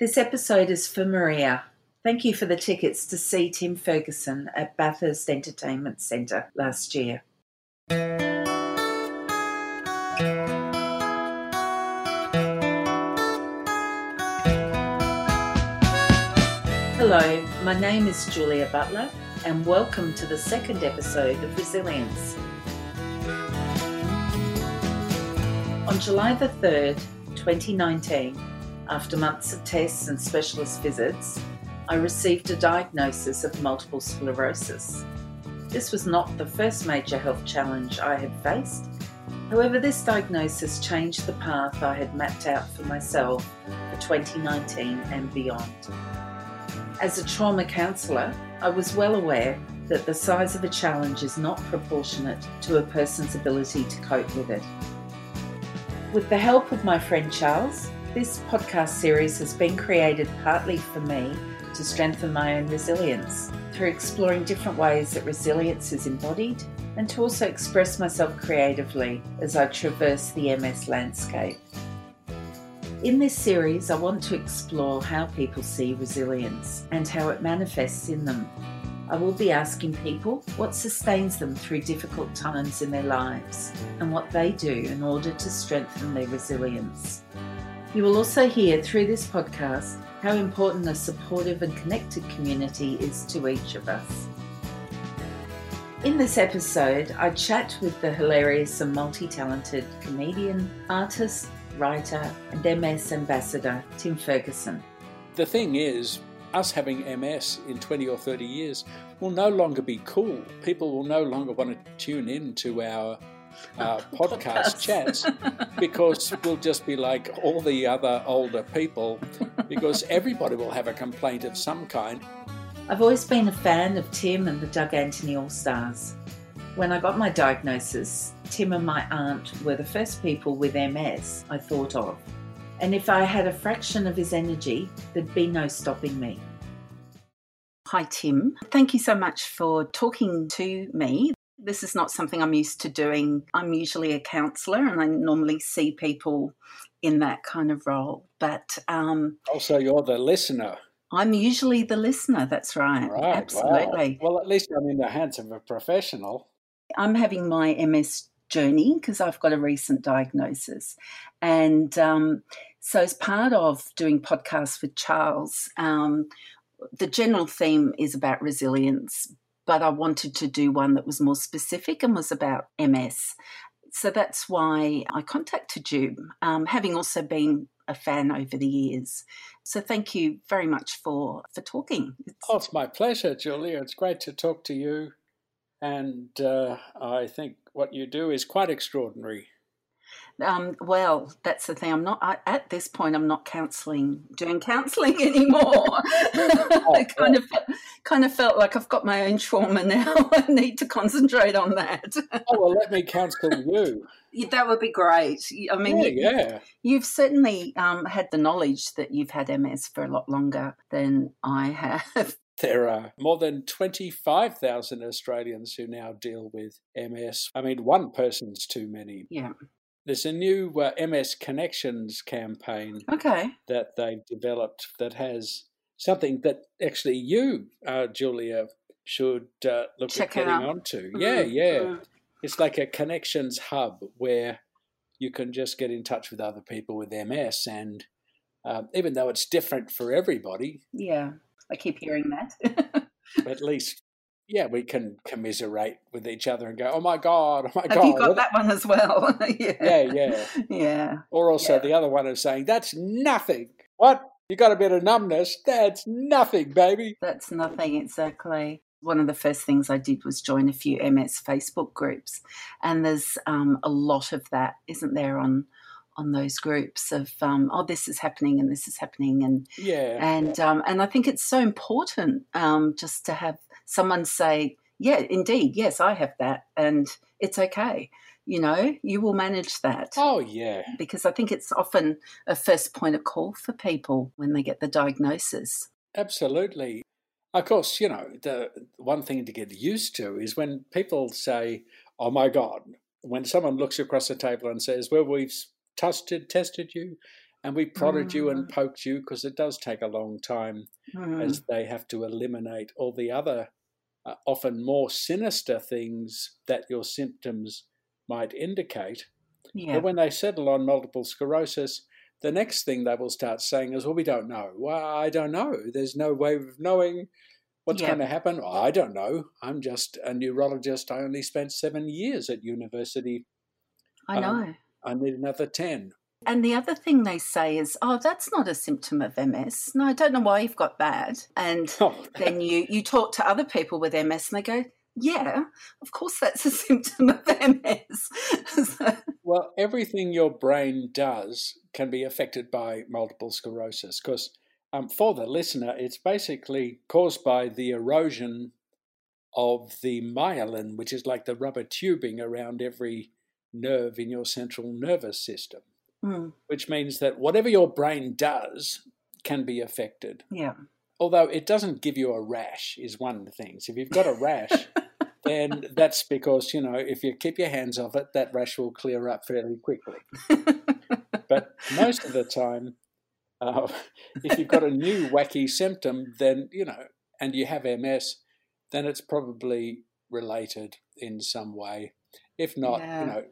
This episode is for Maria. Thank you for the tickets to see Tim Ferguson at Bathurst Entertainment Centre last year. Hello, my name is Julia Butler, and welcome to the second episode of Resilience. On July the 3rd, 2019, after months of tests and specialist visits, I received a diagnosis of multiple sclerosis. This was not the first major health challenge I had faced. However, this diagnosis changed the path I had mapped out for myself for 2019 and beyond. As a trauma counsellor, I was well aware that the size of a challenge is not proportionate to a person's ability to cope with it. With the help of my friend Charles, this podcast series has been created partly for me to strengthen my own resilience through exploring different ways that resilience is embodied and to also express myself creatively as I traverse the MS landscape. In this series, I want to explore how people see resilience and how it manifests in them. I will be asking people what sustains them through difficult times in their lives and what they do in order to strengthen their resilience. You will also hear through this podcast how important a supportive and connected community is to each of us. In this episode, I chat with the hilarious and multi talented comedian, artist, writer, and MS ambassador, Tim Ferguson. The thing is, us having MS in 20 or 30 years will no longer be cool. People will no longer want to tune in to our uh, podcast chats because we'll just be like all the other older people because everybody will have a complaint of some kind. I've always been a fan of Tim and the Doug Anthony All Stars. When I got my diagnosis, Tim and my aunt were the first people with MS I thought of. And if I had a fraction of his energy, there'd be no stopping me. Hi, Tim. Thank you so much for talking to me. This is not something I'm used to doing. I'm usually a counsellor and I normally see people in that kind of role. But um, also, you're the listener. I'm usually the listener. That's right. right Absolutely. Wow. Well, at least I'm in the hands of a professional. I'm having my MS journey because I've got a recent diagnosis. And um, so, as part of doing podcasts with Charles, um, the general theme is about resilience, but I wanted to do one that was more specific and was about MS. So that's why I contacted you, um, having also been a fan over the years. So thank you very much for for talking. It's, oh, it's my pleasure, Julia. It's great to talk to you, and uh, I think what you do is quite extraordinary. Um, well, that's the thing. I'm not I, at this point. I'm not counselling, doing counselling anymore. oh, I kind of, kind of felt like I've got my own trauma now. I need to concentrate on that. oh well, let me counsel you. That would be great. I mean, yeah, you, yeah. You've certainly um, had the knowledge that you've had MS for a lot longer than I have. There are more than 25,000 Australians who now deal with MS. I mean, one person's too many. Yeah. There's a new uh, MS Connections campaign okay. that they've developed that has something that actually you, uh, Julia, should uh, look Check at getting out. onto. Mm-hmm. Yeah, yeah. Mm-hmm. It's like a connections hub where you can just get in touch with other people with MS. And uh, even though it's different for everybody. Yeah, I keep hearing that. at least yeah, we can commiserate with each other and go, "Oh my god, oh my Have god." Have you got that one as well? yeah. yeah, yeah, yeah. Or also yeah. the other one is saying, "That's nothing." What? You got a bit of numbness? That's nothing, baby. That's nothing exactly. One of the first things I did was join a few MS Facebook groups, and there's um, a lot of that, isn't there, on on those groups of um, oh this is happening and this is happening and yeah and um, and I think it's so important um, just to have someone say yeah indeed yes I have that and it's okay you know you will manage that oh yeah because I think it's often a first point of call for people when they get the diagnosis absolutely of course you know the one thing to get used to is when people say oh my god when someone looks across the table and says well we've tested tested you and we prodded you and Mm. poked you because it does take a long time Mm. as they have to eliminate all the other, uh, often more sinister things that your symptoms might indicate. yeah. But when they settle on multiple sclerosis, the next thing they will start saying is, Well, we don't know. Well, I don't know. There's no way of knowing what's Yeah. going to happen. "Oh, I don't know. I'm just a neurologist. I only spent seven years at university. I um, know. I need another 10. And the other thing they say is, oh, that's not a symptom of MS. No, I don't know why you've got that. And Oh, then you, you talk to other people with MS and they go, yeah, of course that's a symptom of MS. So- Well, everything your brain does can be affected by multiple sclerosis because, um, for the listener, it's basically caused by the erosion of the myelin, which is like the rubber tubing around every nerve in your central nervous system, Mm, which means that whatever your brain does can be affected. yeah. Although it doesn't give you a rash, is one of the things. If you've got a rash, then that's because, you know, if you keep your hands off it, that rash will clear up fairly quickly. But most of the time, uh, if you've got a new wacky symptom, then, you know, and you have MS, then it's probably related in some way. If not, Yeah. you know,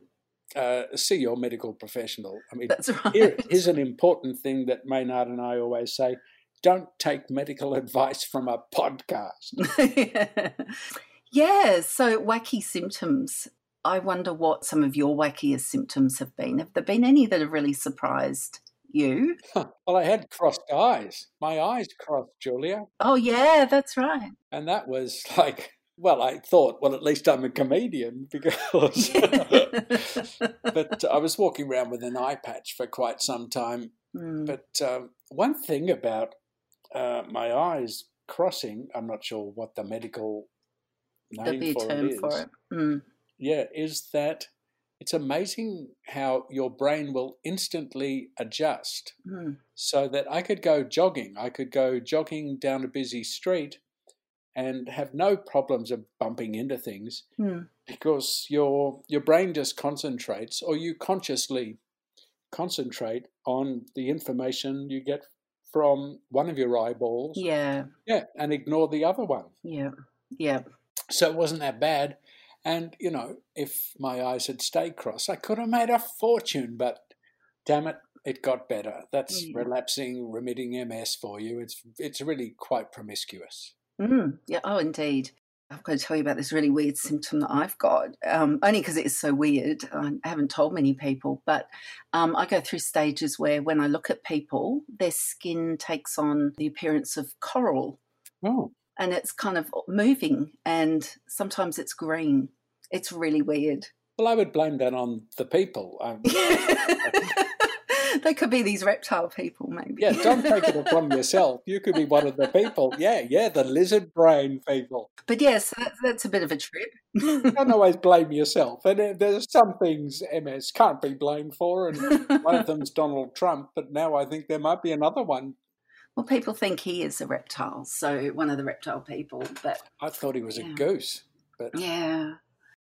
uh, see your medical professional. I mean, That's right. here's an important thing that Maynard and I always say don't take medical advice from a podcast. yeah. yeah, so wacky symptoms. I wonder what some of your wackiest symptoms have been. Have there been any that have really surprised you? well, I had crossed eyes. My eyes crossed, Julia. Oh, yeah, that's right. And that was like, well, I thought, well, at least I'm a comedian because. but I was walking around with an eye patch for quite some time. Mm, But um, one thing about uh, my eyes crossing, I'm not sure what the medical name for it is. for it. Mm, Yeah, is that it's amazing how your brain will instantly adjust mm, so that I could go jogging. I could go jogging down a busy street and have no problems of bumping into things mm. because your your brain just concentrates or you consciously concentrate on the information you get from one of your eyeballs. Yeah, Yeah, and ignore the other one. yeah, yeah. So it wasn't that bad. And, you know, if my eyes had stayed crossed, I could have made a fortune, but damn it, it got better. That's Mm. relapsing, remitting MS for you. It's it's really quite promiscuous. Mm, yeah, oh, indeed. I've got to tell you about this really weird symptom that I've got, um, only because it is so weird. I haven't told many people, but um, I go through stages where when I look at people, their skin takes on the appearance of coral Oh, and it's kind of moving, and sometimes it's green. It's really weird. well, I would blame that on the people. They could be these reptile people, maybe. yeah, don't take it upon yourself. You could be one of the people. Yeah, yeah, the lizard brain people. But yes, that's, that's a bit of a trip. Don't always blame yourself. And there's some things MS can't be blamed for, and one of them's Donald Trump. But now I think there might be another one. Well, people think he is a reptile, so one of the reptile people. But I thought he was a goose. But yeah,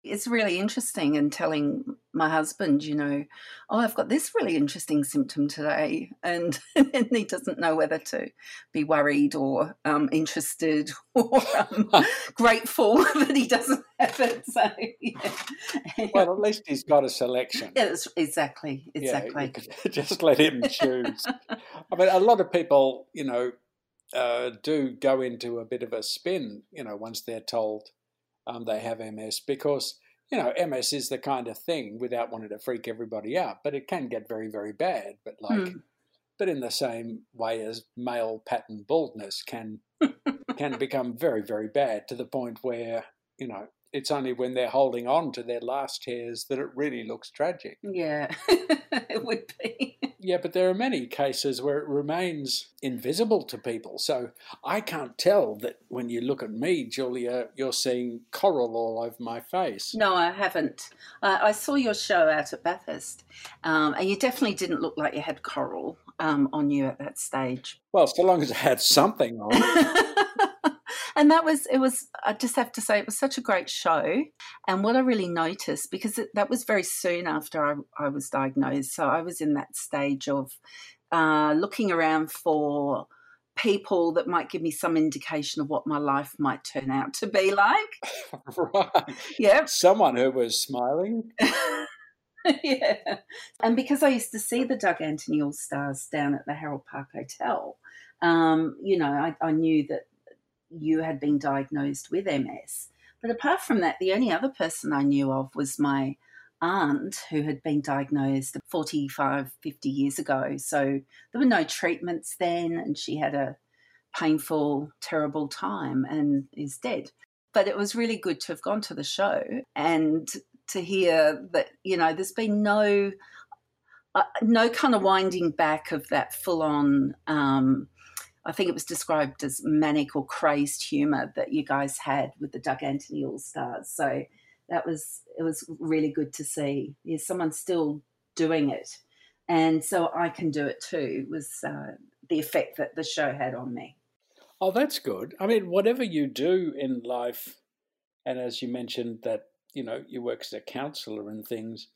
it's really interesting. And telling my husband, you know, oh, I've got this really interesting symptom today, and, and he doesn't know whether to be worried or um, interested or um, grateful that he doesn't have it. So yeah, well, at least he's got a selection. Yeah, that's- exactly, Yeah, exactly. you just let him choose. I mean, a lot of people, you know, uh, do go into a bit of a spin, you know, once they're told um, they have MS because, you know, MS is the kind of thing without wanting to freak everybody out, but it can get very, very bad. But like, Hmm. but in the same way as male pattern baldness can can become very, very bad to the point where, you know, it's only when they're holding on to their last hairs that it really looks tragic. Yeah, it would be. Yeah, but there are many cases where it remains invisible to people. So I can't tell that when you look at me, Julia, you're seeing coral all over my face. No, I haven't. Uh, I saw your show out at Bathurst, um, and you definitely didn't look like you had coral um, on you at that stage. Well, so long as I had something on. and that was it was i just have to say it was such a great show and what i really noticed because it, that was very soon after I, I was diagnosed so i was in that stage of uh, looking around for people that might give me some indication of what my life might turn out to be like. right. Yep. Someone who was smiling. yeah. And because I used to see the Doug Anthony All Stars down at the Harold Park Hotel, um, you know, I, I knew that you had been diagnosed with MS. But apart from that, the only other person I knew of was my aunt who had been diagnosed 45, 50 years ago. So there were no treatments then, and she had a painful, terrible time and is dead. But it was really good to have gone to the show and to hear that, you know, there's been no. Uh, no kind of winding back of that full on um, I think it was described as manic or crazed humor that you guys had with the Doug Anthony All Stars. So that was it was really good to see. Is someone still doing it, and so I can do it too. Was uh, the effect that the show had on me. Oh, that's good. I mean, whatever you do in life, and as you mentioned that you know you work as a counselor and things,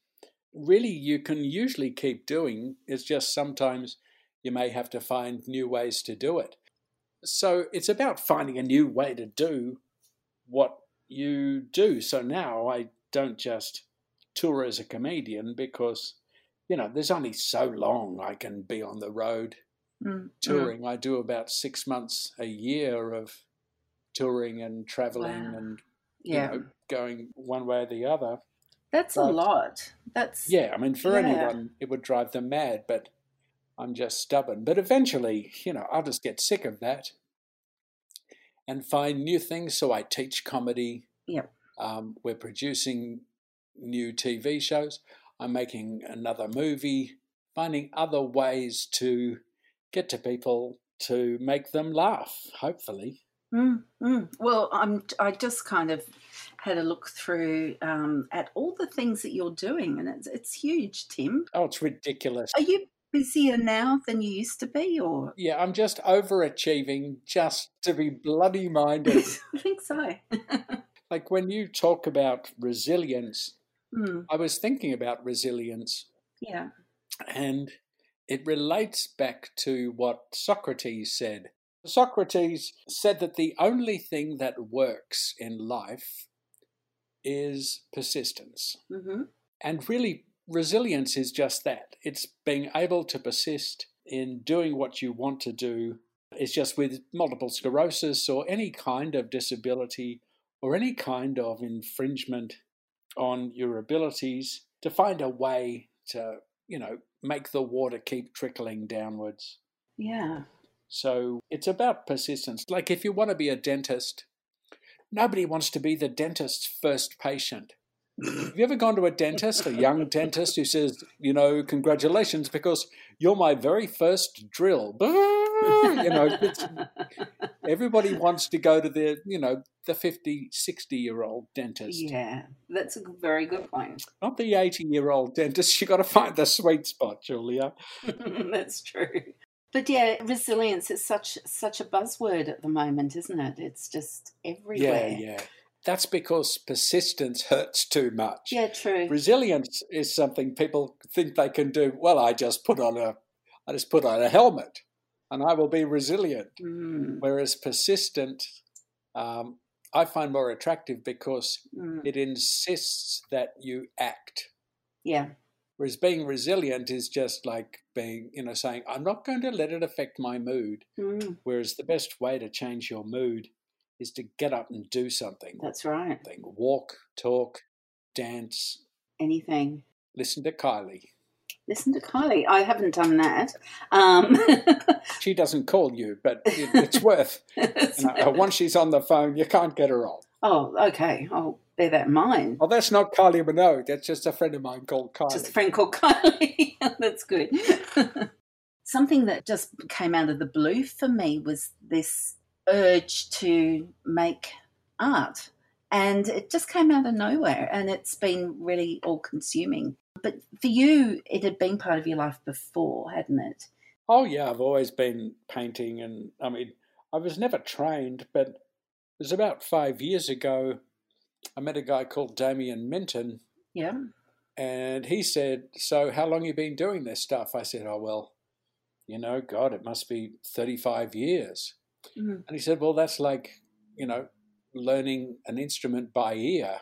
really you can usually keep doing. It's just sometimes you may have to find new ways to do it. So it's about finding a new way to do what you do. So now I don't just tour as a comedian because, you know, there's only so long I can be on the road mm. touring. Mm. I do about six months a year of touring and traveling wow. and yeah. you know, going one way or the other. That's but, a lot. That's yeah. I mean, for yeah. anyone, it would drive them mad. But I'm just stubborn. But eventually, you know, I'll just get sick of that and find new things. So I teach comedy. Yep. Um, we're producing new TV shows. I'm making another movie, finding other ways to get to people to make them laugh, hopefully. Mm, mm. Well, I'm. I just kind of had a look through um, at all the things that you're doing, and it's it's huge, Tim. Oh, it's ridiculous. Are you busier now than you used to be, or yeah, I'm just overachieving just to be bloody minded. I think so. like when you talk about resilience, mm. I was thinking about resilience. Yeah, and it relates back to what Socrates said. Socrates said that the only thing that works in life is persistence. Mm-hmm. And really, resilience is just that it's being able to persist in doing what you want to do. It's just with multiple sclerosis or any kind of disability or any kind of infringement on your abilities to find a way to, you know, make the water keep trickling downwards. Yeah. So it's about persistence. Like if you want to be a dentist, nobody wants to be the dentist's first patient. Have you ever gone to a dentist, a young dentist, who says, you know, congratulations because you're my very first drill? You know, everybody wants to go to the, you know, the 50, 60 year old dentist. Yeah, that's a very good point. Not the 80 year old dentist. You've got to find the sweet spot, Julia. that's true. But yeah, resilience is such such a buzzword at the moment, isn't it? It's just everywhere. Yeah, yeah that's because persistence hurts too much. Yeah, true. Resilience is something people think they can do. Well, I just put on a, I just put on a helmet, and I will be resilient. Mm. Whereas persistent, um, I find more attractive because mm. it insists that you act. Yeah. Whereas being resilient is just like being, you know, saying, I'm not going to let it affect my mood. Mm. Whereas the best way to change your mood is to get up and do something. That's right. Walk, talk, dance. Anything. Listen to Kylie. Listen to Kylie. I haven't done that. Um. she doesn't call you, but it's worth. you know, once she's on the phone, you can't get her off. Oh, okay. I'll bear that in mind. Oh, that's not Kylie Minogue. That's just a friend of mine called Kylie. Just a friend called Kylie. that's good. Something that just came out of the blue for me was this urge to make art. And it just came out of nowhere and it's been really all consuming. But for you, it had been part of your life before, hadn't it? Oh, yeah, I've always been painting. And I mean, I was never trained, but it was about five years ago. I met a guy called Damien Minton. Yeah. And he said, So, how long you been doing this stuff? I said, Oh, well, you know, God, it must be 35 years. Mm. And he said, Well, that's like, you know, learning an instrument by ear.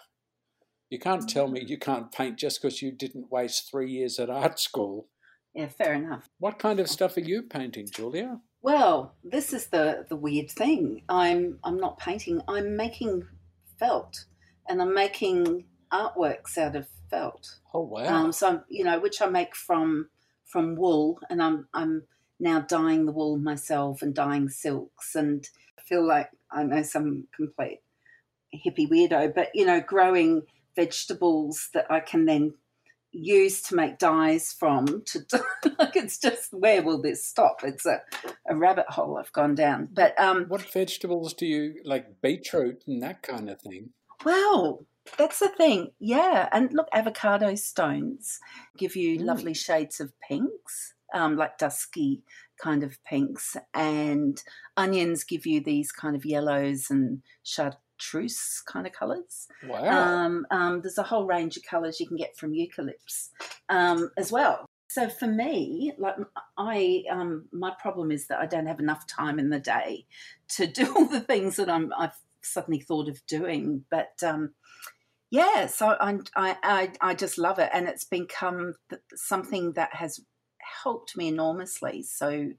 You can't tell me you can't paint just because you didn't waste three years at art school. Yeah, fair enough. What kind of stuff are you painting, Julia? Well, this is the the weird thing. I'm I'm not painting. I'm making felt, and I'm making artworks out of felt. Oh wow! Um, so I'm, you know, which I make from from wool, and I'm I'm now dyeing the wool myself and dyeing silks, and I feel like I know some complete hippie weirdo, but you know, growing vegetables that I can then use to make dyes from to like it's just where will this stop? It's a, a rabbit hole i've gone down. But um what vegetables do you like beetroot and that kind of thing? Well that's the thing yeah and look avocado stones give you Mm. lovely shades of pinks um like dusky kind of pinks and onions give you these kind of yellows and chartreuse kind of colors wow um, um, there's a whole range of colours you can get from eucalypts um, as well. So for me, like I, um, my problem is that I don't have enough time in the day to do all the things that I'm. I've suddenly thought of doing, but um, yeah. So I'm, I, I, I just love it, and it's become something that has helped me enormously. So.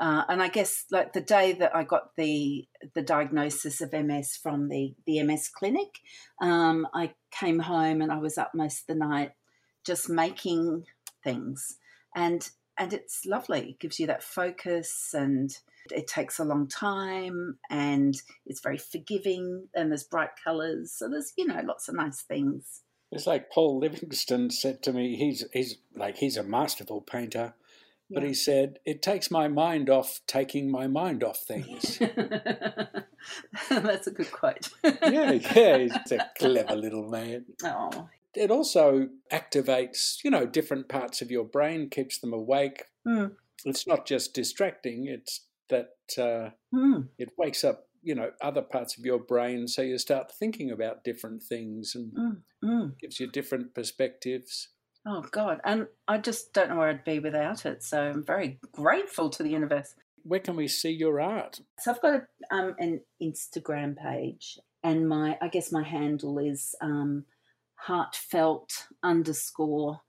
Uh, and I guess like the day that I got the the diagnosis of MS from the the MS clinic, um, I came home and I was up most of the night just making things, and and it's lovely. It gives you that focus, and it takes a long time, and it's very forgiving, and there's bright colours, so there's you know lots of nice things. it's like paul livingston said to me he's he's like he's a masterful painter but he said it takes my mind off taking my mind off things That's a good quote. yeah yeah he's a clever little man Oh, it also activates, you know, different parts of your brain, keeps them awake. Mm. It's not just distracting; it's that uh, mm. it wakes up, you know, other parts of your brain, so you start thinking about different things and Mm. Mm. gives you different perspectives. Oh God, and I just don't know where I'd be without it. So I'm very grateful to the universe. Where can we see your art? So I've got a, um, an Instagram page, and my I guess my handle is um, heartfelt underscore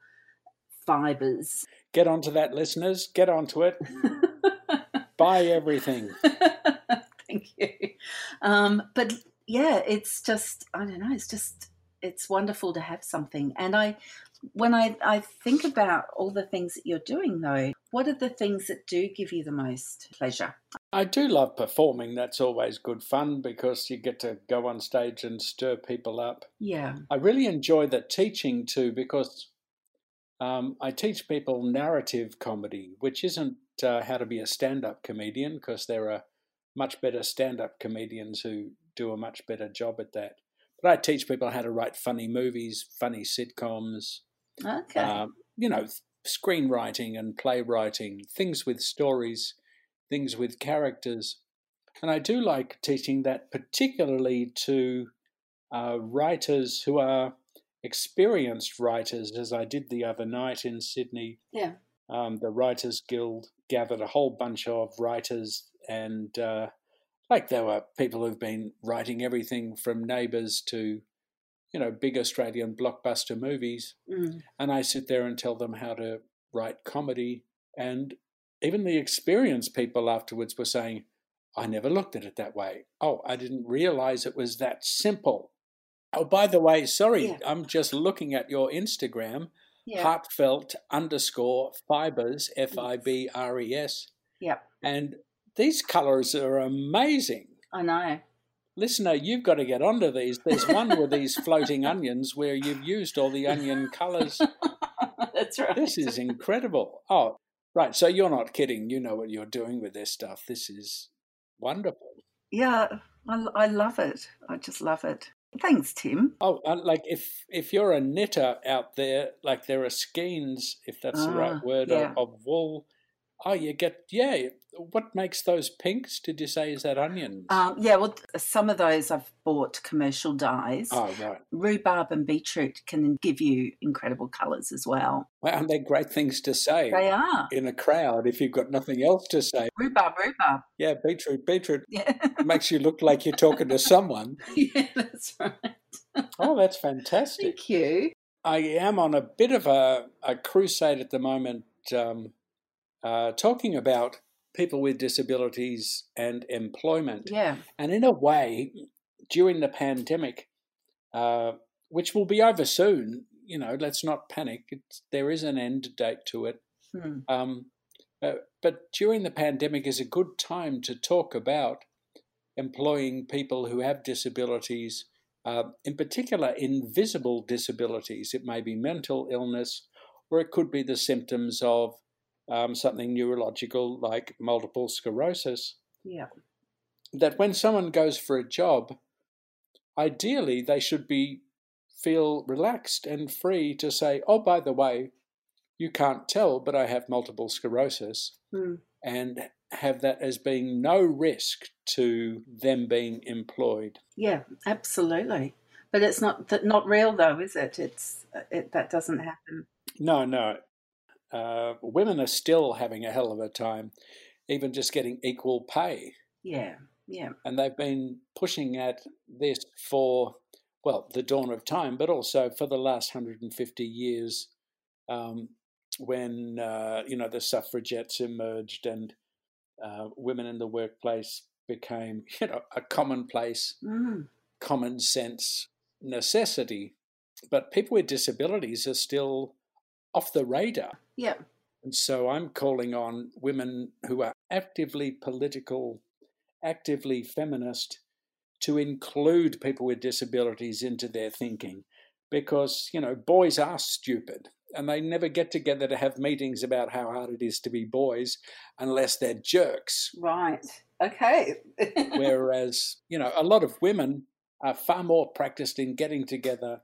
fibers. Get onto that, listeners. Get onto it. Buy everything. Thank you. Um, but yeah, it's just I don't know. It's just it's wonderful to have something. And I, when I I think about all the things that you're doing though, what are the things that do give you the most pleasure? I do love performing. That's always good fun because you get to go on stage and stir people up. Yeah. I really enjoy the teaching too because um, I teach people narrative comedy, which isn't uh, how to be a stand up comedian because there are much better stand up comedians who do a much better job at that. But I teach people how to write funny movies, funny sitcoms, Okay. um, you know, screenwriting and playwriting, things with stories, things with characters. And I do like teaching that particularly to uh, writers who are experienced writers, as I did the other night in Sydney. yeah. Um, the Writers Guild gathered a whole bunch of writers, and uh, like there were people who've been writing everything from Neighbours to, you know, big Australian blockbuster movies Mm. and I sit there and tell them how to write comedy. And even the experienced people afterwards were saying, I never looked at it that way. Oh, I didn't realize it was that simple. Oh, by the way, sorry, Yeah. I'm just looking at your Instagram, Yeah. heartfelt underscore fibers, F I B R E S. Yep. And these colors are amazing. I know. Listener, you've got to get onto these. There's one with these floating onions where you've used all the onion colors. That's right. This is incredible. Oh, right. So you're not kidding. You know what you're doing with this stuff. This is wonderful. Yeah, I, I love it. I just love it. Thanks, Tim. Oh, like if if you're a knitter out there, like there are skeins, if that's the Ah, right word, yeah. of, of wool, Oh, you get yeah. What makes those pinks? Did you say is that onions? Um, yeah, well, some of those I've bought commercial dyes. oh, right. Rhubarb and beetroot can give you incredible colours as well. Well, and they're great things to say They are in a crowd if you've got nothing else to say. rhubarb, rhubarb. Yeah, beetroot, beetroot Yeah, makes you look like you're talking to someone. yeah, that's right. Oh, that's fantastic. Thank you. I am on a bit of a, a crusade at the moment, um, uh, talking about people with disabilities and employment. Yeah, And in a way, during the pandemic, uh, which will be over soon, you know, let's not panic. It's, there is an end date to it. Hmm. Um, uh, but during the pandemic is a good time to talk about employing people who have disabilities, uh, in particular, invisible disabilities. It may be mental illness, or it could be the symptoms of um, something neurological like multiple sclerosis. yeah, That when someone goes for a job, ideally they should be feel relaxed and free to say, "Oh, by the way, you can't tell, but I have multiple sclerosis," Hmm. and have that as being no risk to them being employed. yeah, absolutely. But it's not that not real though, is it? It's it, that doesn't happen. No, no. Uh, women are still having a hell of a time, even just getting equal pay. Yeah, yeah, And they've been pushing at this for, well, the dawn of time, but also for the last 150 years um, when, uh, you know, the suffragettes emerged and uh, women in the workplace became, you know, a commonplace, mm. common sense necessity. But people with disabilities are still off the radar. yeah, And so I'm calling on women who are actively political, actively feminist, to include people with disabilities into their thinking. Because, you know, boys are stupid and they never get together to have meetings about how hard it is to be boys unless they're jerks. right. Okay. Whereas, you know, a lot of women are far more practiced in getting together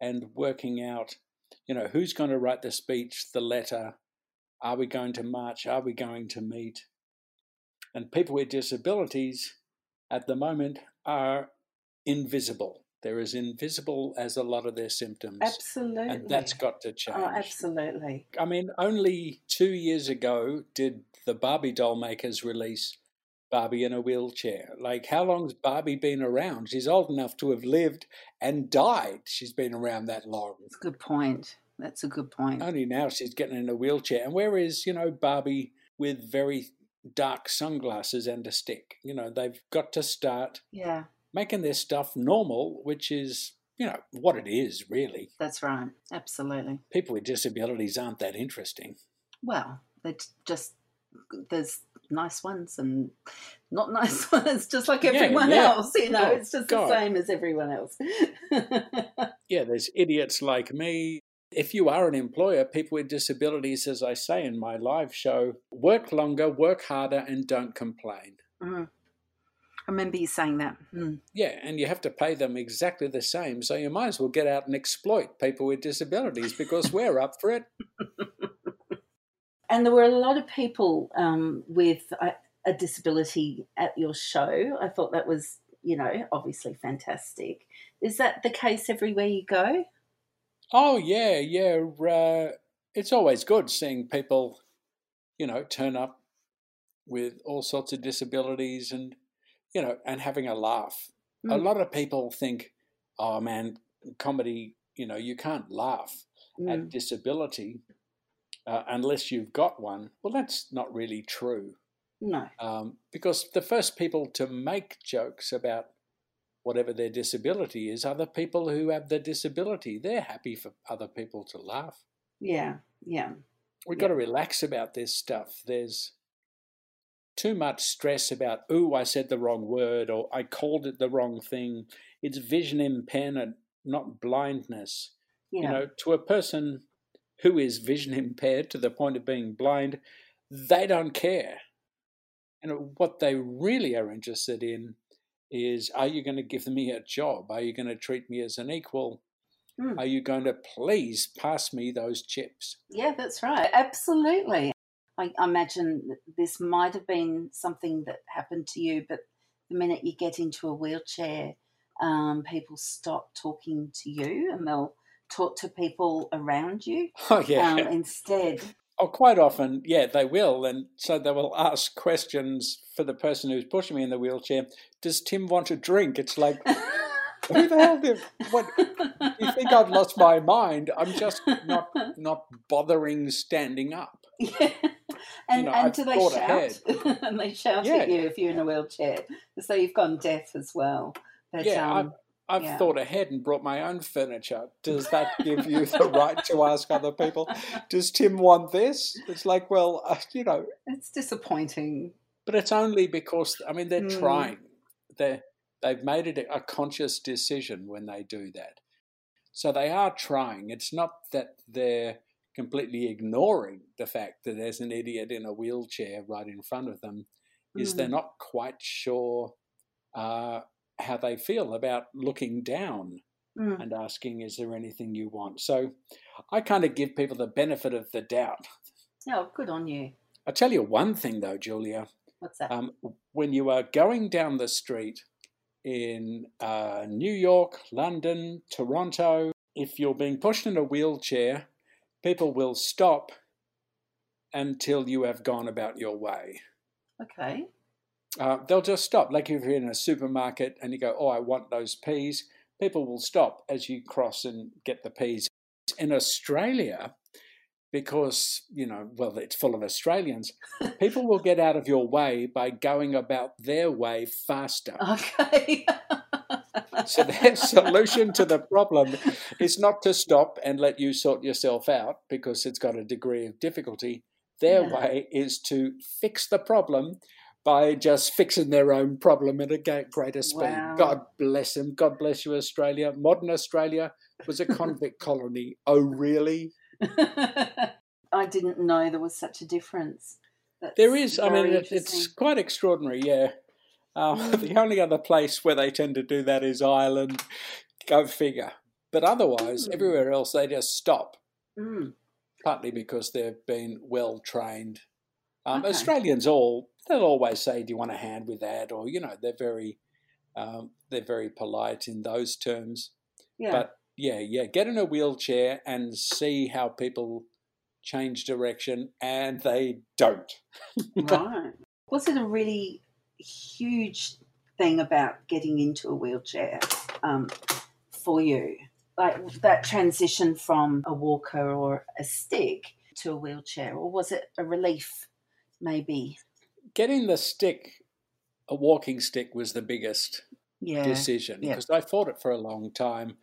and working out, you know, who's going to write the speech, the letter, are we going to march, are we going to meet? And people with disabilities at the moment are invisible. They're as invisible as a lot of their symptoms. absolutely. And that's got to oh, change. Oh, absolutely. I mean, only two years ago did the Barbie doll makers release Barbie in a wheelchair. Like, how long's Barbie been around? She's old enough to have lived and died. She's been around that long. That's a good point. That's a good point. Only now she's getting in a wheelchair. And where is, you know, Barbie with very dark sunglasses and a stick? You know, they've got to start Yeah, making their stuff normal, which is, you know, what it is, really. that's right. Absolutely. People with disabilities aren't that interesting. Well, it's just there's nice ones and not nice ones, just like Yeah, everyone yeah. else. You know, Oh, it's just God. the same as everyone else. Yeah, there's idiots like me. If you are an employer, people with disabilities, as I say in my live show, work longer, work harder, and don't complain. Mm. I remember you saying that. Mm. Yeah, and you have to pay them exactly the same. So you might as well get out and exploit people with disabilities because we're up for it. And there were a lot of people um, with a, a disability at your show. I thought that was, you know, obviously fantastic. Is that the case everywhere you go? Oh, yeah, yeah. Uh, it's always good seeing people, you know, turn up with all sorts of disabilities and, you know, and having a laugh. A Mm. lot of people think, oh man, comedy, you know, you can't laugh at Mm. disability uh, unless you've got one. Well, that's not really true. No. Um, because the first people to make jokes about whatever their disability is are the people who have the disability. They're happy for other people to laugh. Yeah. Yeah. We've Yeah. got to relax about this stuff. There's too much stress about, ooh, I said the wrong word or I called it the wrong thing. It's vision impairment, not blindness. Yeah. You know, to a person who is vision impaired to the point of being blind, they don't care. And what they really are interested in is are you going to give me a job? Are you going to treat me as an equal? Mm. Are you going to please pass me those chips? Yeah, that's right. Absolutely. I, imagine this might have been something that happened to you, but the minute you get into a wheelchair, um, people stop talking to you and they'll talk to people around you. Oh yeah. Um, instead. Oh, quite often, yeah, they will, and so they will ask questions for the person who's pushing me in the wheelchair. Does Tim want a drink? It's like, who the hell did what? You think I've lost my mind? I'm just not not bothering standing up. Yeah. And, You know, and I've do they shout? and they shout Yeah. at you if you're in a wheelchair. So you've gone deaf as well. But, Yeah, um, I've yeah. thought ahead and brought my own furniture. Does that give you the right to ask other people? Does Tim want this? It's like, well, uh, you know, it's disappointing. but it's only because I mean they're Mm. trying. They they've made it a conscious decision when they do that. So they are trying. It's not that they're completely ignoring the fact that there's an idiot in a wheelchair right in front of them. Is they're Mm. not quite sure uh, how they feel about looking down Mm. and asking, "Is there anything you want?" So I kind of give people the benefit of the doubt. Oh, good on you. I tell you one thing though, Julia. What's that? Um, when you are going down the street in uh, New York, London, Toronto, if you're being pushed in a wheelchair, people will stop until you have gone about your way. okay. Uh, they'll just stop. Like if you're in a supermarket and you go, Oh, I want those peas, people will stop as you cross and get the peas. In Australia, because, you know, well, it's full of Australians, people will get out of your way by going about their way faster. Okay. So their solution to the problem is not to stop and let you sort yourself out because it's got a degree of difficulty. Their Yeah. way is to fix the problem by just fixing their own problem at a greater speed. Wow. God bless them. God bless you, Australia. Modern Australia was a convict colony. Oh, really? I didn't know there was such a difference. That's There is. I mean, it, it's quite extraordinary. Yeah. Uh, Mm. the only other place where they tend to do that is Ireland. Go figure. But otherwise, Mm. everywhere else they just stop. Mm. Partly because they've been well trained. Um, Okay. Australians all they'll always say, "Do you want a hand with that?" Or you know, they're very um, they're very polite in those terms. Yeah. But yeah, yeah, get in a wheelchair and see how people change direction, and they don't. right. Was it a really huge thing about getting into a wheelchair um, for you? Like that transition from a walker or a stick to a wheelchair, or was it a relief, maybe? Getting the stick, a walking stick, was the biggest Yeah. decision yeah. because I fought it for a long time,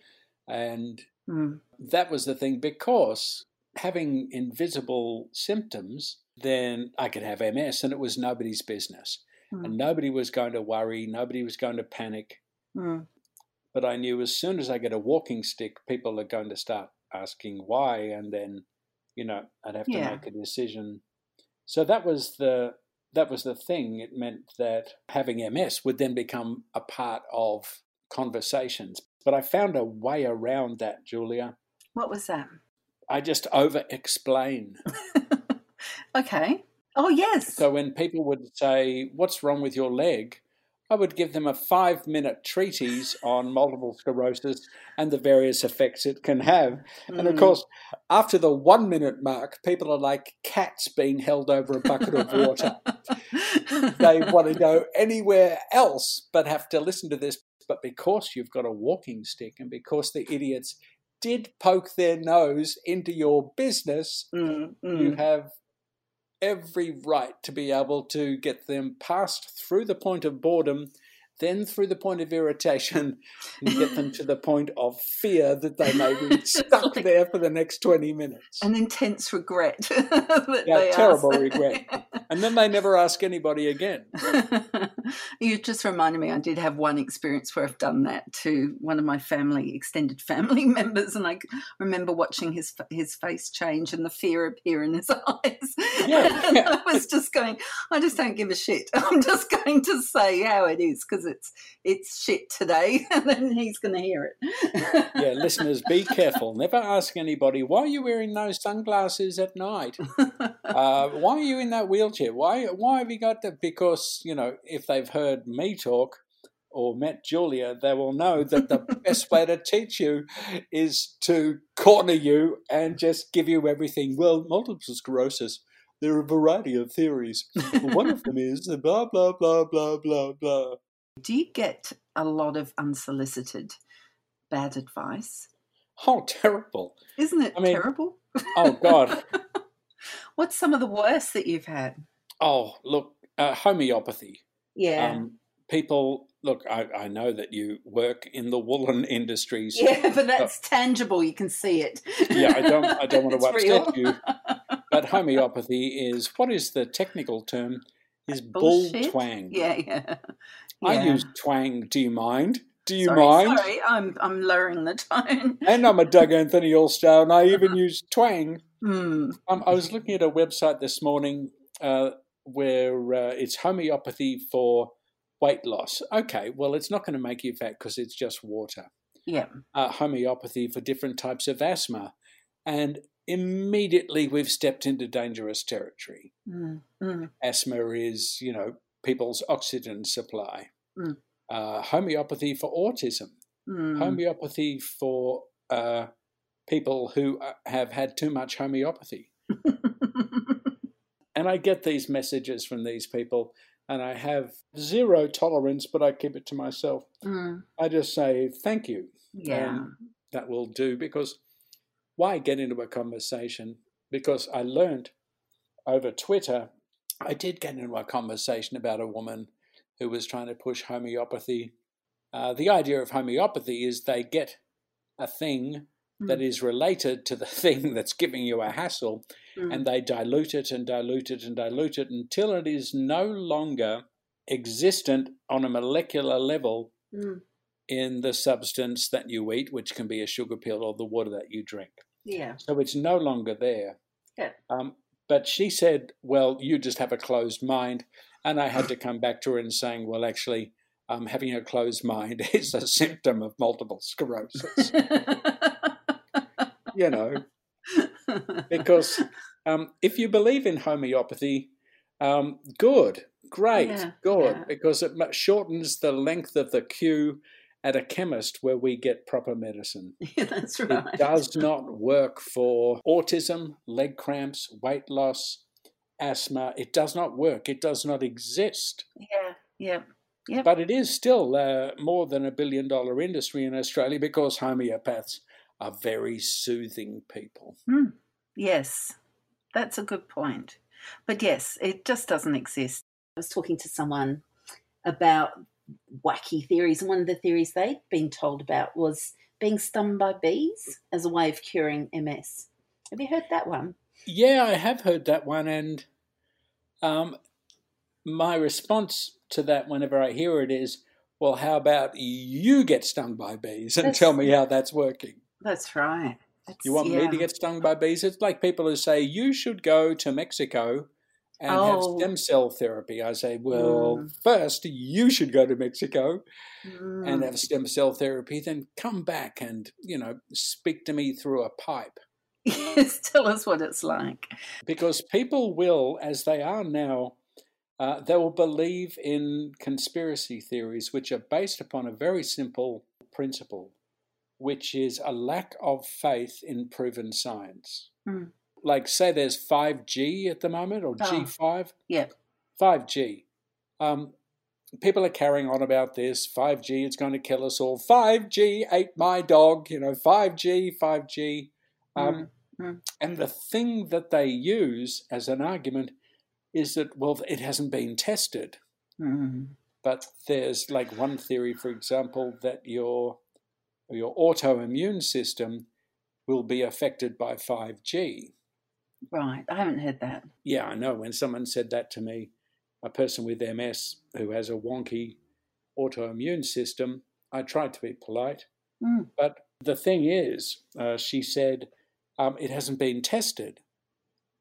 and Mm. that was the thing because having invisible symptoms then i could have ms and it was nobody's business Mm. and nobody was going to worry nobody was going to panic Mm. but i knew as soon as i get a walking stick people are going to start asking why and then you know i'd have to Yeah. make a decision so that was the that was the thing it meant that having ms would then become a part of conversations but i found a way around that julia What was that? I just over explain. okay. Oh, yes. So when people would say, What's wrong with your leg? I would give them a five minute treatise on multiple sclerosis and the various effects it can have. And of Mm. course, after the one minute mark, people are like cats being held over a bucket of water. they want to go anywhere else but have to listen to this. But because you've got a walking stick and because the idiots did poke their nose into your business, Mm, you mm. have every right to be able to get them passed through the point of boredom, then through the point of irritation, and get them to the point of fear that they may be stuck there for the next 20 minutes. An intense regret. Yeah, terrible regret. And then they never ask anybody again. you just reminded me. I did have one experience where I've done that to one of my family, extended family members, and I remember watching his his face change and the fear appear in his eyes. Yeah, yeah. I was just going. I just don't give a shit. I'm just going to say how it is because it's it's shit today, and then he's going to hear it. yeah, listeners, be careful. Never ask anybody why are you wearing those sunglasses at night. Uh, why are you in that wheelchair? Why why have you got that? Because you know, if they've heard me talk or met Julia, they will know that the best way to teach you is to corner you and just give you everything. Well, multiple sclerosis there are a variety of theories. One of them is blah, blah, blah, blah, blah, blah. Do you get a lot of unsolicited bad advice? Oh, terrible. Isn't it I mean, terrible? Oh, God. What's some of the worst that you've had? Oh, look, uh, homeopathy. Yeah. Um, people, look, I, I, know that you work in the woolen industries. Yeah, but that's uh, tangible. You can see it. Yeah, I don't, I don't want to upset real. you. but homeopathy is what is the technical term? Is bull twang. Yeah, yeah, yeah. I use twang. Do you mind? Do you sorry, mind? Sorry, I'm I'm lowering the tone. and I'm a Doug Anthony All Star, and I even use twang. Mm. Um, I was looking at a website this morning uh, where uh, it's homeopathy for weight loss. Okay, well, it's not going to make you fat because it's just water. Yeah. Uh, homeopathy for different types of asthma. And immediately we've stepped into dangerous territory. Mm, mm. Asthma is, you know, people's oxygen supply. Mm. Uh, homeopathy for autism. Mm. Homeopathy for uh, people who uh, have had too much homeopathy. and I get these messages from these people, and I have zero tolerance, but I keep it to myself. Mm. I just say thank you. Yeah. And that will do because why get into a conversation? Because I learned over Twitter, I did get into a conversation about a woman who was trying to push homeopathy. Uh, the idea of homeopathy is they get a thing mm. that is related to the thing that's giving you a hassle, mm. and they dilute it and dilute it and dilute it until it is no longer existent on a molecular level mm. in the substance that you eat, which can be a sugar pill or the water that you drink. Yeah. So it's no longer there. Yeah. Um, but she said, well, you just have a closed mind. And I had to come back to her and saying, well, actually, um, having a closed mind is a symptom of multiple sclerosis. you know, because um, if you believe in homeopathy, um, good, great, yeah, good, yeah. because it shortens the length of the queue at a chemist where we get proper medicine. Yeah, that's right. It does not work for autism, leg cramps, weight loss, asthma. It does not work. It does not exist. Yeah, yeah. Yep. But it is still uh, more than a billion dollar industry in Australia because homeopaths are very soothing people. Mm. Yes, that's a good point. But yes, it just doesn't exist. I was talking to someone about wacky theories. And one of the theories they'd been told about was being stung by bees as a way of curing MS. Have you heard that one? Yeah, I have heard that one. And um, my response to that whenever I hear it is, well, how about you get stung by bees and that's, tell me how that's working? That's right. That's, you want yeah. me to get stung by bees? It's like people who say, you should go to Mexico and oh. have stem cell therapy. I say, well, mm. first you should go to Mexico mm. and have stem cell therapy, then come back and, you know, speak to me through a pipe. Yes, tell us what it's like. Because people will, as they are now, uh, they will believe in conspiracy theories which are based upon a very simple principle, which is a lack of faith in proven science. Mm like say there's 5G at the moment or oh, G5. Yeah. 5G. Um, people are carrying on about this 5G, it's going to kill us all. 5G ate my dog, you know, 5G, 5G. Um, mm-hmm. And the thing that they use as an argument is that, well, it hasn't been tested. Mm-hmm. But there's like one theory, for example, that your, your autoimmune system will be affected by 5G. Right. I haven't heard that. Yeah, I know. When someone said that to me, a person with MS who has a wonky autoimmune system, I tried to be polite. Mm. But the thing is, uh, she said, um, it hasn't been tested.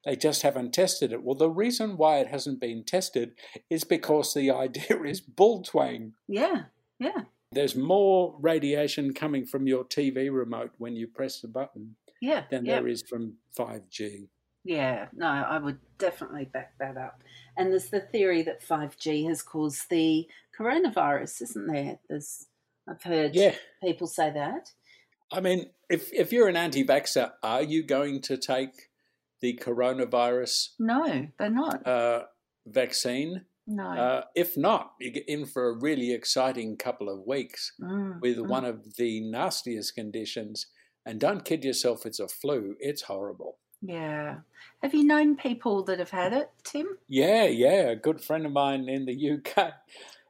They just haven't tested it. Well, the reason why it hasn't been tested is because the idea is bull twang. Yeah, yeah. There's more radiation coming from your TV remote when you press the button yeah, than yeah. there is from 5G. Yeah, no, I would definitely back that up. And there's the theory that 5G has caused the coronavirus, isn't there? There's, I've heard Yeah. people say that. I mean, if, if you're an anti vaxxer, are you going to take the coronavirus No, they're not. uh, vaccine? No. Uh, if not, you get in for a really exciting couple of weeks Mm, with mm. one of the nastiest conditions. And don't kid yourself, it's a flu. It's horrible. Yeah. Have you known people that have had it, Tim? Yeah, yeah. A good friend of mine in the UK.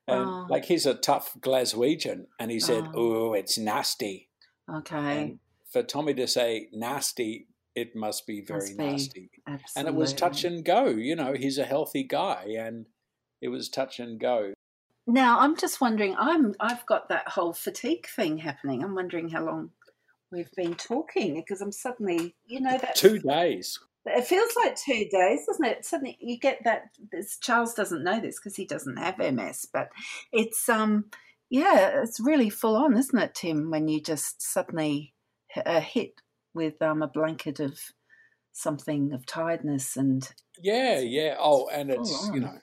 And Oh. like he's a tough Glaswegian. And he said, Oh. Oh, it's nasty. Okay. And for Tommy to say nasty, it must be very Must be. nasty. Absolutely. And it was touch and go. You know, he's a healthy guy and it was touch and go. Now I'm just wondering. I'm. I've got that whole fatigue thing happening. I'm wondering how long we've been talking because I'm suddenly, you know, that Two days. It feels like two days, doesn't it? Suddenly you get that. This, Charles doesn't know this because he doesn't have MS, but it's um, yeah, it's really full on, isn't it, Tim? When you just suddenly are hit with um a blanket of something of tiredness and Yeah, yeah. Oh, and it's, you know,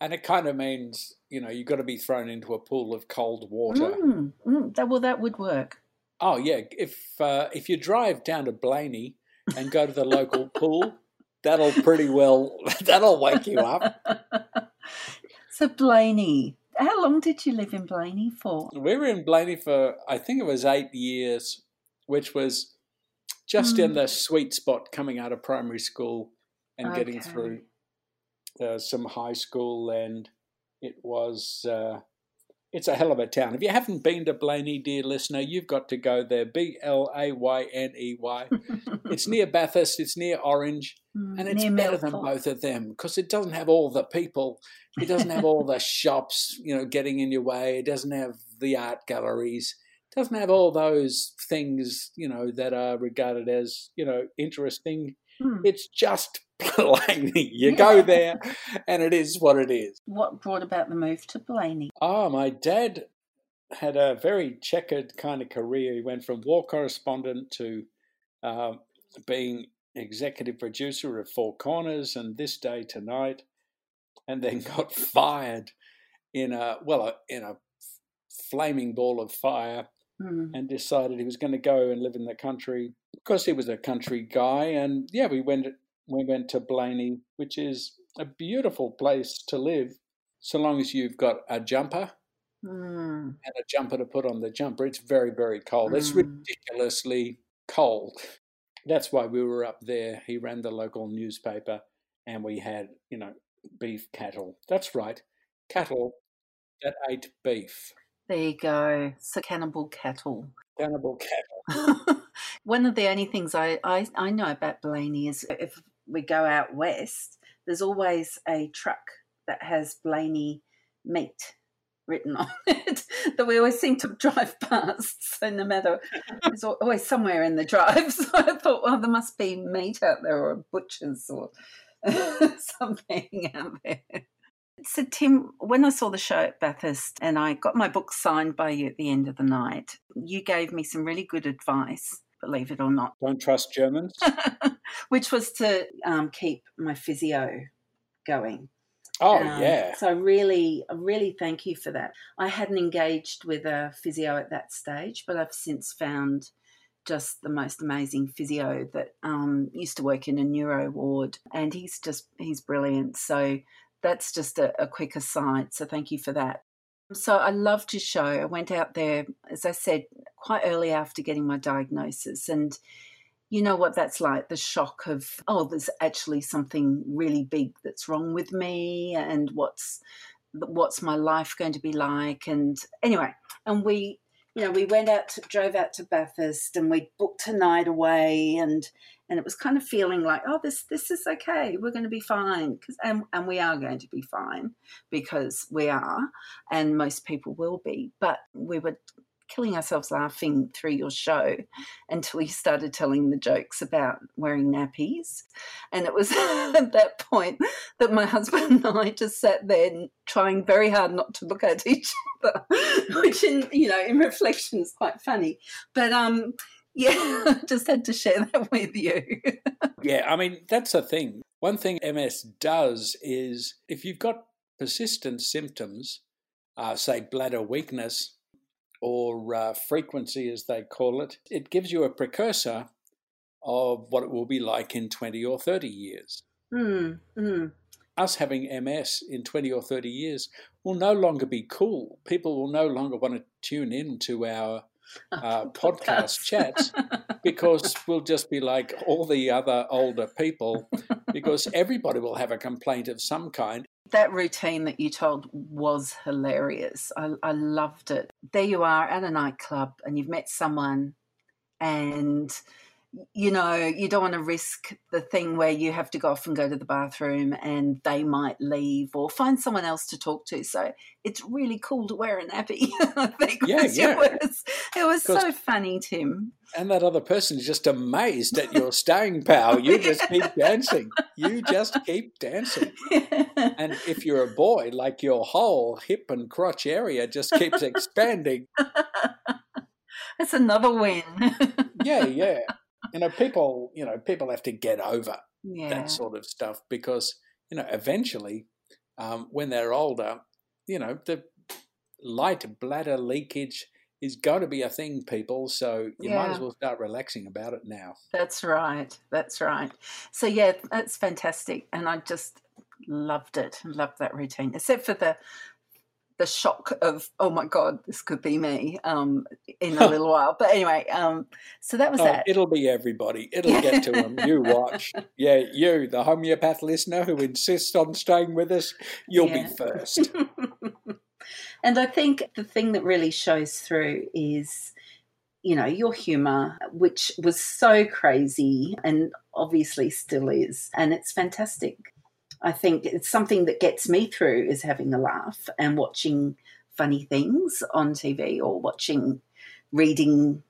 and it kind of means, you know, you've got to be thrown into a pool of cold water. Mm, mm, that, well, that would work. Oh, yeah. If uh, if you drive down to Blayney and go to the local pool, that'll pretty well, that'll wake you up. so Blayney, how long did you live in Blayney for? We were in Blayney for, I think it was eight years, which was just in Mm. the sweet spot coming out of primary school and getting through uh, some high school. And it was, uh, it's a hell of a town. If you haven't been to Blayney, dear listener, you've got to go there. B L A Y N E Y. It's near Bathurst, it's near Orange, hmm, and it's better than both of them because it doesn't have all the people. It doesn't have all the shops, you know, getting in your way. It doesn't have the art galleries. It doesn't have all those things, you know, that are regarded as, you know, interesting. Hmm. It's just Blayney. You go there, and it is what it is. What brought about the move to Blayney? Oh, my dad had a very checkered kind of career. He went from war correspondent to uh, being executive producer of Four Corners and This Day Tonight, and then got fired in a well, a, in a flaming ball of fire, Hmm. and decided he was going to go and live in the country because he was a country guy. And yeah, we went we went to Blayney, which is a beautiful place to live, so long as you've got a jumper Hmm. and a jumper to put on the jumper. It's very, very cold. It's Mm. ridiculously cold. That's why we were up there. He ran the local newspaper and we had, you know, beef cattle. That's right, cattle that ate beef. There you go. So cannibal cattle. Cannibal cattle. One of the only things I, I, I know about Blayney is if we go out west, there's always a truck that has Blayney meat written on it that we always seem to drive past. So no matter, there's always somewhere in the drive. So I thought, well, there must be meat out there or a butchers or something out there. So, Tim, when I saw the show at Bathurst and I got my book signed by you at the end of the night, you gave me some really good advice, believe it or not, Don't trust Germans. which was to um, keep my physio going. Oh, Um, yeah. So I really, really thank you for that. I hadn't engaged with a physio at that stage, but I've since found just the most amazing physio that um, used to work in a neuro ward, and he's just he's brilliant. So that's just a, a quick aside. So thank you for that. So I loved your show. I went out there, as I said, quite early after getting my diagnosis, and you know what that's like the shock of oh there's actually something really big that's wrong with me and what's what's my life going to be like? And anyway and we you know we went out to, drove out to Bathurst and we booked a night away and and it was kind of feeling like oh this this is okay we're going to be fine cuz and and we are going to be fine because we are and most people will be but we were killing ourselves laughing through your show until you started telling the jokes about wearing nappies. And it was at that point that my husband and I just sat there trying very hard not to look at each other, which in you know, in reflection is quite funny. But um yeah, just had to share that with you. yeah, I mean, that's the thing. One thing MS does is if you've got persistent symptoms, uh, say bladder weakness or uh, frequency, as they call it, it gives you a precursor of what it will be like in 20 or 30 years. Mm, mm. Us having MS in 20 or 30 years will no longer be cool. People will no longer want to tune in to our uh, podcast chats because we'll just be like all the other older people because everybody will have a complaint of some kind. That routine that you told was hilarious. I, I loved it. There you are at a nightclub and you've met someone and you know, you don't want to risk the thing where you have to go off and go to the bathroom and they might leave or find someone else to talk to. So it's really cool to wear a nappy. I think yeah, yeah. It was, it was so funny, Tim. And that other person is just amazed at your staying power. You just keep dancing. You just keep dancing. And if you're a boy, like your whole hip and crotch area just keeps expanding. That's another win. yeah, yeah you know, people, you know, people have to get over yeah. that sort of stuff because, you know, eventually, um, when they're older, you know, the light bladder leakage is going to be a thing, people. So you yeah. might as well start relaxing about it now. That's right. That's right. So yeah, that's fantastic, and I just loved it. Loved that routine, except for the the shock of oh my god this could be me um, in a little while. But anyway um, so that was oh, that. it'll be everybody. It'll get to them you watch. Yeah you the homeopath listener who insists on staying with us you'll yeah. be first. And i think the thing that really shows through is you know your humor which was so crazy and obviously still is and it's fantastic I think it's something that gets me through is having a laugh and watching funny things on TV or watching, reading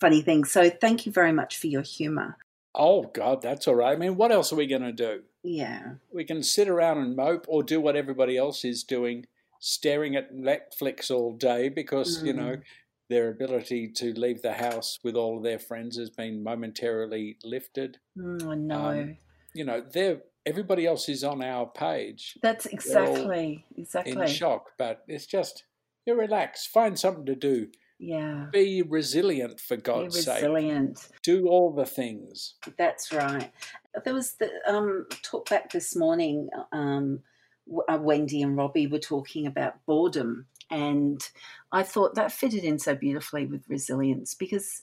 funny things. So thank you very much for your humour. Oh, God, that's all right. I mean, what else are we going to do? Yeah. We can sit around and mope or do what everybody else is doing, staring at Netflix all day because, mm. you know, mm. their ability to leave the house with all of their friends has been momentarily lifted. Mm, I know. Um, you know, they're everybody else is on our page. That's exactly exactly in shock. But it's just you relax, find something to do. Yeah. Be resilient for God's sake. Be resilient. sake. Do all the things. That's right. There was the um, talk back this morning. Um, uh, Wendy and Robbie were talking about boredom, and I thought that fitted in so beautifully with resilience because,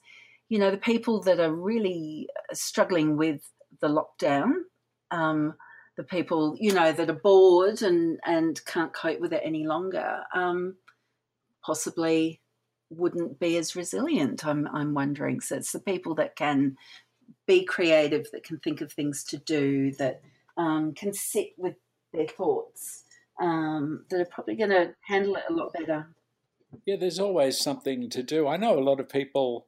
you know, the people that are really struggling with the lockdown um, the people you know that are bored and and can't cope with it any longer um, possibly wouldn't be as resilient. I'm I'm wondering. So it's the people that can be creative, that can think of things to do, that um, can sit with their thoughts, um, that are probably going to handle it a lot better. Yeah, there's always something to do. I know a lot of people,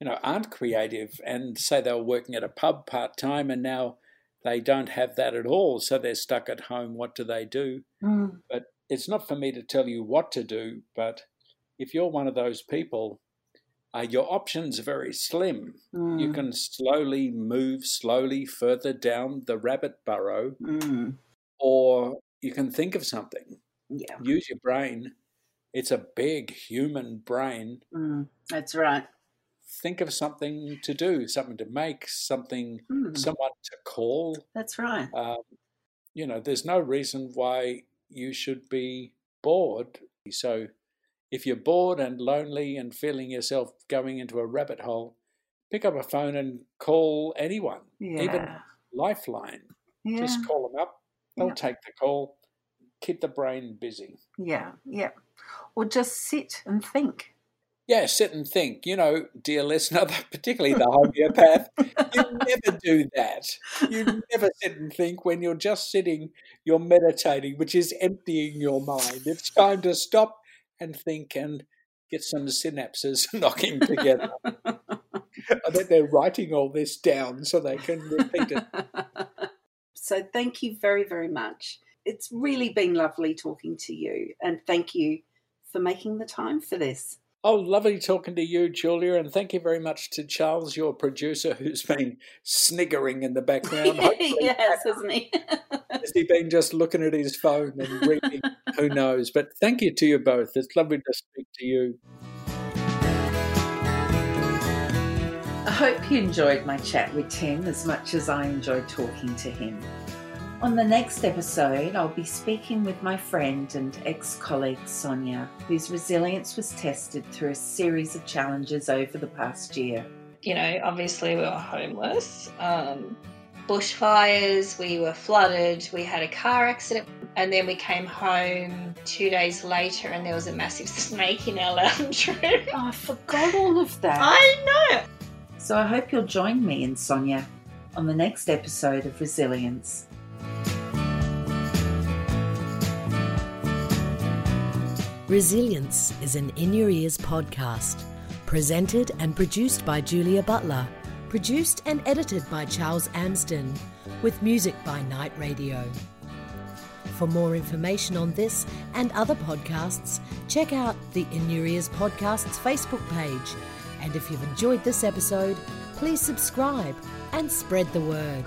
you know, aren't creative and say they were working at a pub part time and now they don't have that at all, so they're stuck at home. What do they do? Mm. But it's not for me to tell you what to do, but if you're one of those people, uh, your options are very slim. Mm. You can slowly move slowly further down the rabbit burrow, mm. or you can think of something. Yeah. Use your brain. It's a big human brain. Mm. That's right think of something to do, something to make, something, mm. someone to call. That's right. Um, you know, there's no reason why you should be bored. So if you're bored and lonely and feeling yourself going into a rabbit hole, pick up a phone and call anyone, yeah. even Lifeline. Yeah. Just call them up. They'll yeah. take the call. Keep the brain busy. Yeah, yeah. Or just sit and think yeah, sit and think. You know, dear listener, particularly the homeopath, you never do that. You never sit and think when you're just sitting, you're meditating, which is emptying your mind. It's time to stop and think and get some synapses knocking together. I bet they're writing all this down so they can repeat it. so thank you very, very much. It's really been lovely talking to you, and thank you for making the time for this. Oh, lovely talking to you, Julia, and thank you very much to Charles, your producer, who's been sniggering in the background. yes, hasn't he? Has he been just looking at his phone and reading? Who knows? But thank you to you both. It's lovely to speak to you. I hope you enjoyed my chat with Tim as much as I enjoyed talking to him. On the next episode, I'll be speaking with my friend and ex colleague Sonia, whose resilience was tested through a series of challenges over the past year. You know, obviously, we were homeless, um, bushfires, we were flooded, we had a car accident, and then we came home two days later and there was a massive snake in our lounge room. Oh, I forgot all of that. I know. So I hope you'll join me and Sonia on the next episode of Resilience. Resilience is an In Your Ears podcast, presented and produced by Julia Butler, produced and edited by Charles Amsden, with music by Night Radio. For more information on this and other podcasts, check out the In Your Ears Podcasts Facebook page. And if you've enjoyed this episode, please subscribe and spread the word.